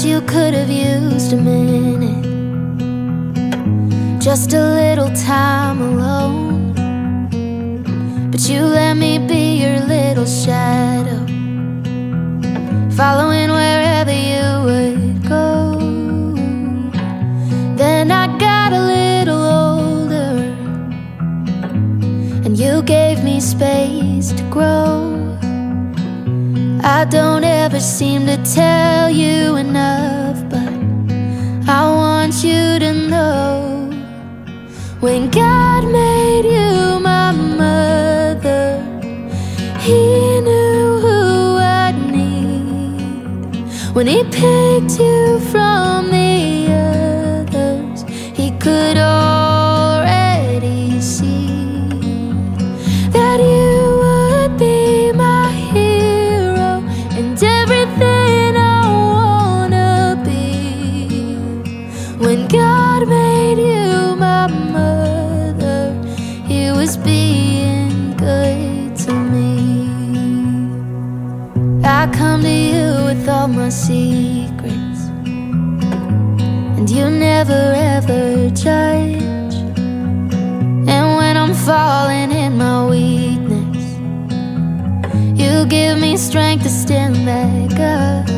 you could have used a minute. Just a little time alone. But you let me be your little shadow. Following wherever you would go. Then I got a little older. And you gave me space to grow. I don't ever seem to tell you enough, but I want you to know when God made you my mother, He knew who I'd need. When He picked you from the was being good to me. I come to you with all my secrets, and you never ever judge. And when I'm falling in my weakness, you give me strength to stand back up.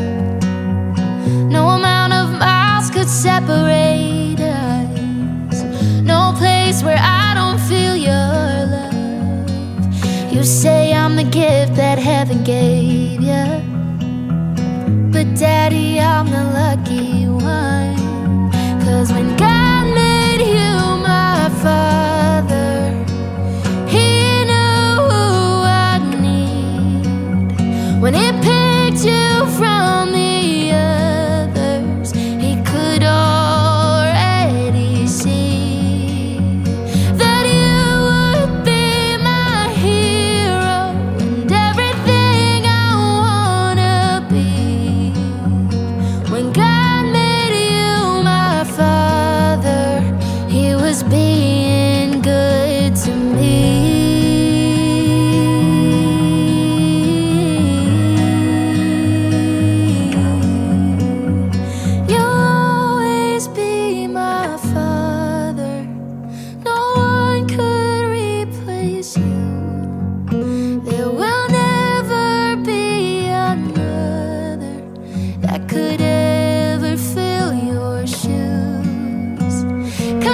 No amount of miles could separate say I'm the gift that heaven gave you. But daddy, I'm the lucky one. He was